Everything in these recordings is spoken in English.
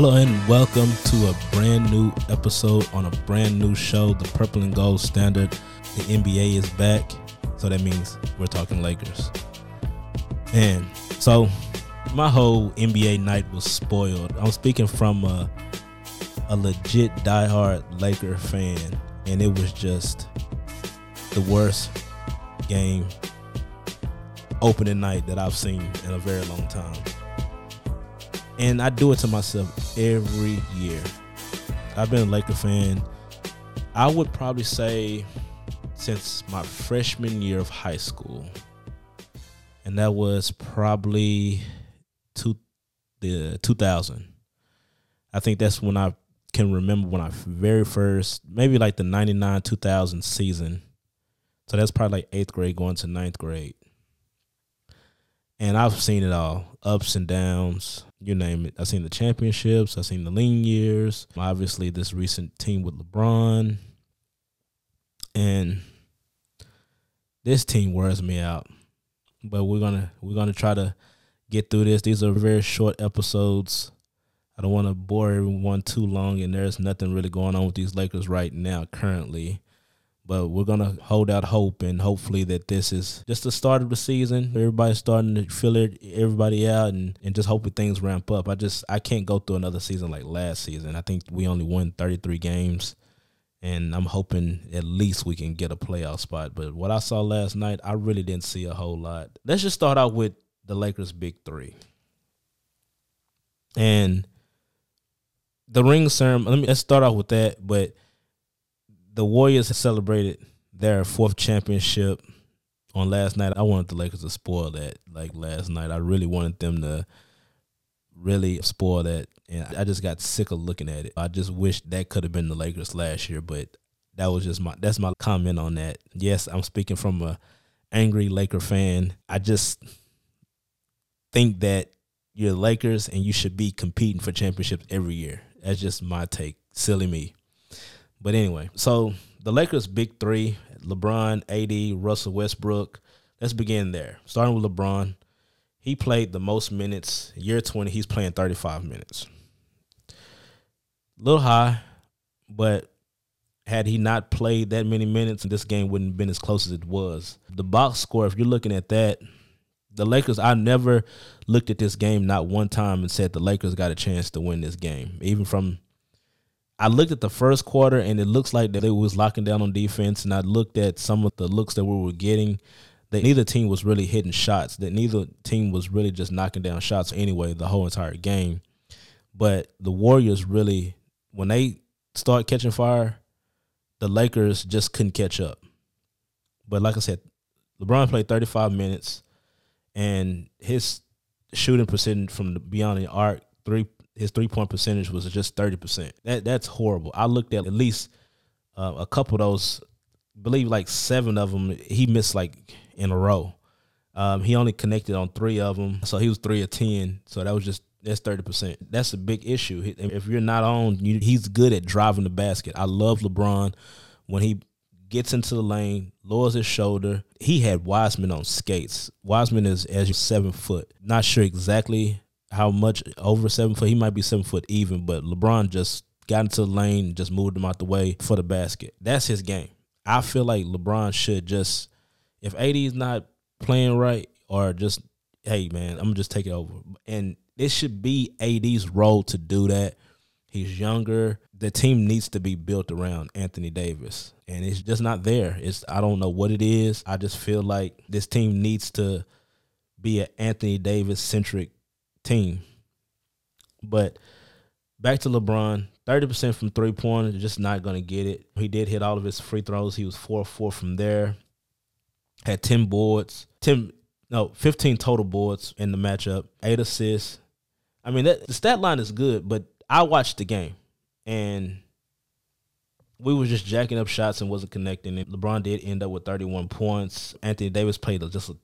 Hello and welcome to a brand new episode on a brand new show, the Purple and Gold Standard. The NBA is back, so that means we're talking Lakers. And so my whole NBA night was spoiled. I'm speaking from a, a legit diehard Laker fan, and it was just the worst game opening night that I've seen in a very long time. And I do it to myself every year. I've been a Laker fan. I would probably say since my freshman year of high school. And that was probably two the 2000. I think that's when I can remember when I very first, maybe like the 99 2000 season. So that's probably like eighth grade going to ninth grade. And I've seen it all ups and downs, you name it. I've seen the championships, I've seen the lean years, obviously, this recent team with LeBron. And this team wears me out. But we're gonna we're gonna try to get through this. These are very short episodes. I don't want to bore everyone too long, and there's nothing really going on with these Lakers right now currently. But we're gonna hold out hope, and hopefully that this is just the start of the season. Everybody's starting to fill it, everybody out, and and just hoping things ramp up. I just I can't go through another season like last season. I think we only won 33 games, and I'm hoping at least we can get a playoff spot. But what I saw last night, I really didn't see a whole lot. Let's just start out with the Lakers' big three, and the ring ceremony. Let me let's start off with that, but the Warriors celebrated their fourth championship on last night. I wanted the Lakers to spoil that. Like last night, I really wanted them to really spoil that, and I just got sick of looking at it. I just wish that could have been the Lakers last year, but that was just my that's my comment on that. Yes, I'm speaking from a angry Laker fan. I just think that you're Lakers and you should be competing for championships every year. That's just my take. Silly me. But anyway, so the Lakers' big three LeBron, AD, Russell Westbrook. Let's begin there. Starting with LeBron. He played the most minutes. Year 20, he's playing 35 minutes. Little high, but had he not played that many minutes, this game wouldn't have been as close as it was. The box score, if you're looking at that, the Lakers, I never looked at this game not one time and said the Lakers got a chance to win this game. Even from I looked at the first quarter and it looks like that they was locking down on defense, and I looked at some of the looks that we were getting. That neither team was really hitting shots. That neither team was really just knocking down shots anyway the whole entire game. But the Warriors really, when they start catching fire, the Lakers just couldn't catch up. But like I said, LeBron played 35 minutes, and his shooting percentage from the beyond the arc three his three point percentage was just thirty percent. That that's horrible. I looked at at least uh, a couple of those. believe like seven of them he missed like in a row. Um, he only connected on three of them, so he was three of ten. So that was just that's thirty percent. That's a big issue. If you're not on, you, he's good at driving the basket. I love LeBron when he gets into the lane, lowers his shoulder. He had Wiseman on skates. Wiseman is as seven foot. Not sure exactly how much over seven foot. He might be seven foot even, but LeBron just got into the lane just moved him out the way for the basket. That's his game. I feel like LeBron should just, if AD is not playing right or just, hey man, I'm gonna just take it over. And it should be AD's role to do that. He's younger. The team needs to be built around Anthony Davis, and it's just not there. It's I don't know what it is. I just feel like this team needs to be an Anthony Davis centric team. But back to LeBron, 30% from three point, just not going to get it. He did hit all of his free throws. He was 4 4 from there. Had 10 boards, 10, no, 15 total boards in the matchup, eight assists. I mean, that, the stat line is good, but I watched the game and we were just jacking up shots and wasn't connecting. And LeBron did end up with 31 points. Anthony Davis played just a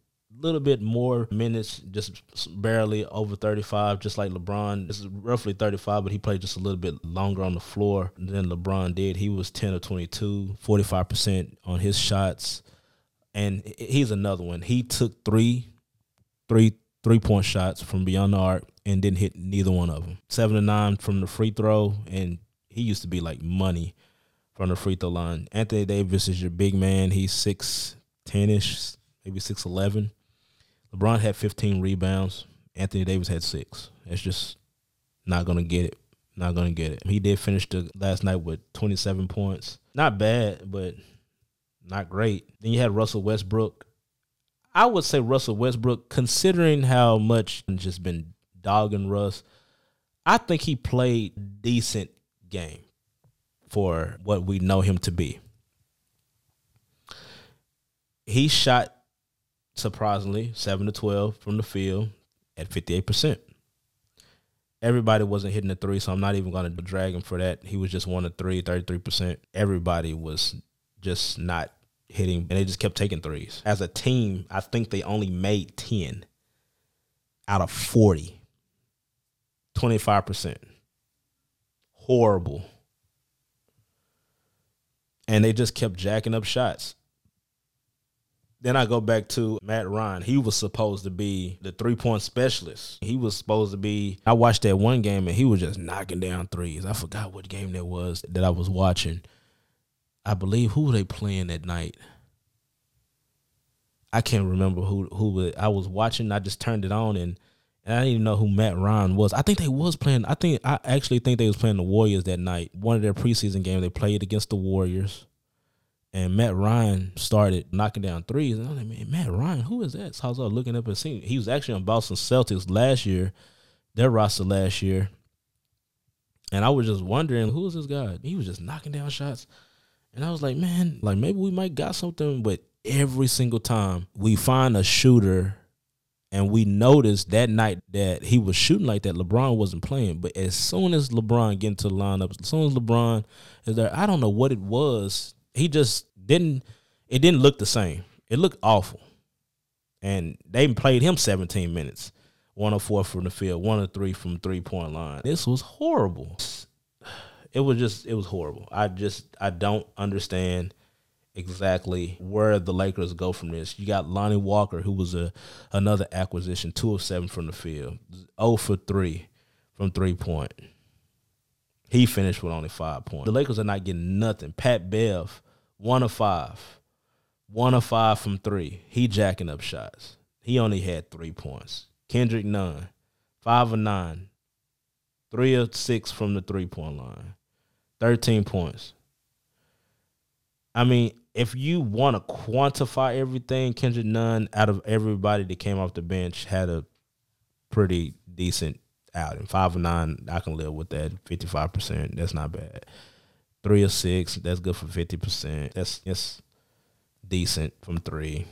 little bit more minutes, just barely over 35, just like LeBron. This is roughly 35, but he played just a little bit longer on the floor than LeBron did. He was 10 or 22, 45% on his shots. And he's another one. He took three, three, three point shots from beyond the arc and didn't hit neither one of them. Seven to nine from the free throw, and he used to be like money from the free throw line. Anthony Davis is your big man. He's six ten ish, maybe six eleven. LeBron had fifteen rebounds. Anthony Davis had six. It's just not gonna get it. Not gonna get it. He did finish the last night with twenty seven points. Not bad, but not great. Then you had Russell Westbrook. I would say Russell Westbrook, considering how much just been dogging Russ, I think he played decent game for what we know him to be. He shot surprisingly seven to twelve from the field at fifty eight percent. Everybody wasn't hitting the three, so I'm not even going to drag him for that. He was just one of three, 33%. Everybody was just not hitting, and they just kept taking threes. As a team, I think they only made 10 out of 40. 25%. Horrible. And they just kept jacking up shots. Then I go back to Matt Ryan. He was supposed to be the three point specialist. He was supposed to be. I watched that one game and he was just knocking down threes. I forgot what game that was that I was watching. I believe who were they playing that night? I can't remember who who I was watching. I just turned it on and, and I didn't even know who Matt Ryan was. I think they was playing. I think I actually think they was playing the Warriors that night. One of their preseason games they played against the Warriors and Matt Ryan started knocking down threes. And I'm like, man, Matt Ryan, who is that? So I was uh, looking up and seeing he was actually on Boston Celtics last year, their roster last year. And I was just wondering, who is this guy? He was just knocking down shots. And I was like, man, like maybe we might got something, but every single time we find a shooter and we noticed that night that he was shooting like that, LeBron wasn't playing. But as soon as LeBron get into the lineup, as soon as LeBron is there, I don't know what it was he just didn't. It didn't look the same. It looked awful, and they played him 17 minutes. 104 from the field, 103 from three point line. This was horrible. It was just it was horrible. I just I don't understand exactly where the Lakers go from this. You got Lonnie Walker, who was a another acquisition, two of seven from the field, 0 for three from three point. He finished with only five points. The Lakers are not getting nothing. Pat Bev, one of five. One of five from three. He jacking up shots. He only had three points. Kendrick Nunn, five of nine. Three of six from the three point line. 13 points. I mean, if you want to quantify everything, Kendrick Nunn, out of everybody that came off the bench, had a pretty decent outing. Five of nine, I can live with that. 55%, that's not bad three or six. That's good for fifty percent. That's that's decent from three.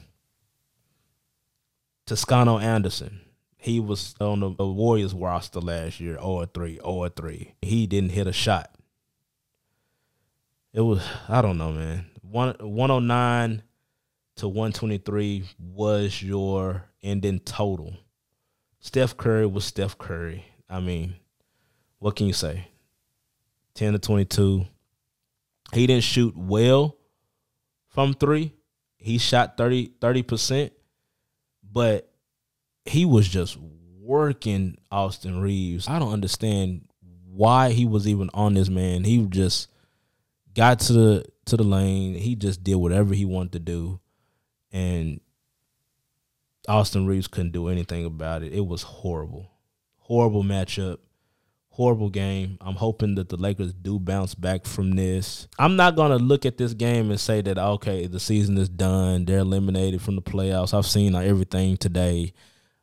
Toscano Anderson. He was on the Warriors roster last year, 0 3, 0 3. He didn't hit a shot. It was, I don't know, man. One, 109 to 123 was your ending total. Steph Curry was Steph Curry. I mean, what can you say? 10 to 22, he didn't shoot well from three. He shot 30 percent, but he was just working Austin Reaves. I don't understand why he was even on this man. He just got to the to the lane. He just did whatever he wanted to do, and Austin Reaves couldn't do anything about it. It was horrible, horrible matchup horrible game. I'm hoping that the Lakers do bounce back from this. I'm not going to look at this game and say that, okay, the season is done. They're eliminated from the playoffs. I've seen like, everything today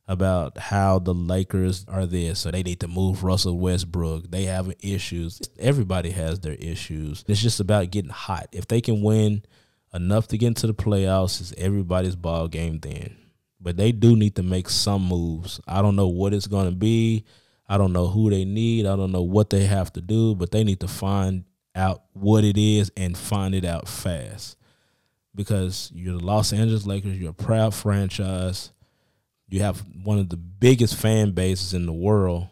about how the Lakers are this, so they need to move Russell Westbrook. They have issues. Everybody has their issues. It's just about getting hot. If they can win enough to get into the playoffs, it's everybody's ball game then. But they do need to make some moves. I don't know what it's going to be. I don't know who they need. I don't know what they have to do, but they need to find out what it is and find it out fast. Because you're the Los Angeles Lakers, you're a proud franchise. You have one of the biggest fan bases in the world.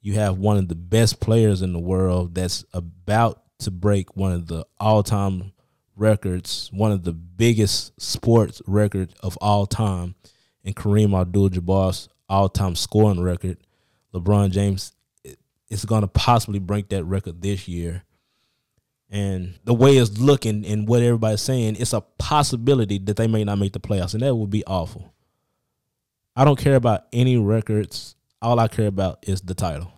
You have one of the best players in the world that's about to break one of the all-time records, one of the biggest sports records of all time, and Kareem Abdul-Jabbar's all-time scoring record LeBron James is going to possibly break that record this year. And the way it's looking and what everybody's saying, it's a possibility that they may not make the playoffs, and that would be awful. I don't care about any records. All I care about is the title.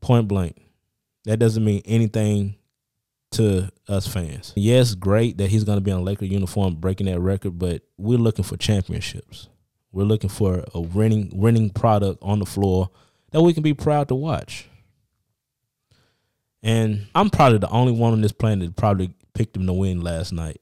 Point blank. That doesn't mean anything to us fans. Yes, great that he's going to be on a Laker uniform breaking that record, but we're looking for championships. We're looking for a winning winning product on the floor that we can be proud to watch. And I'm probably the only one on this planet that probably picked him to win last night.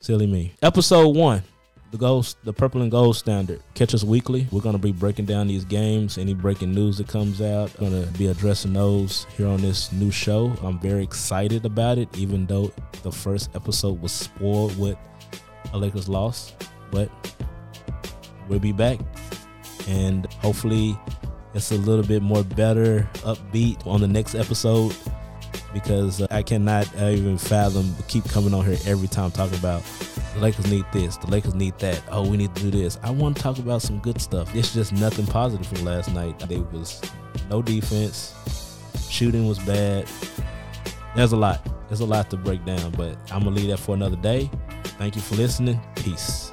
Silly me. Episode one the gold, the purple and gold standard. Catch us weekly. We're gonna be breaking down these games. Any breaking news that comes out, gonna be addressing those here on this new show. I'm very excited about it, even though the first episode was spoiled with a Lakers loss. But we'll be back, and hopefully, it's a little bit more better, upbeat on the next episode because I cannot even fathom keep coming on here every time talking about the Lakers need this, the Lakers need that. Oh, we need to do this. I want to talk about some good stuff. It's just nothing positive from last night. There was no defense. Shooting was bad. There's a lot. There's a lot to break down, but I'm gonna leave that for another day. Thank you for listening. Peace.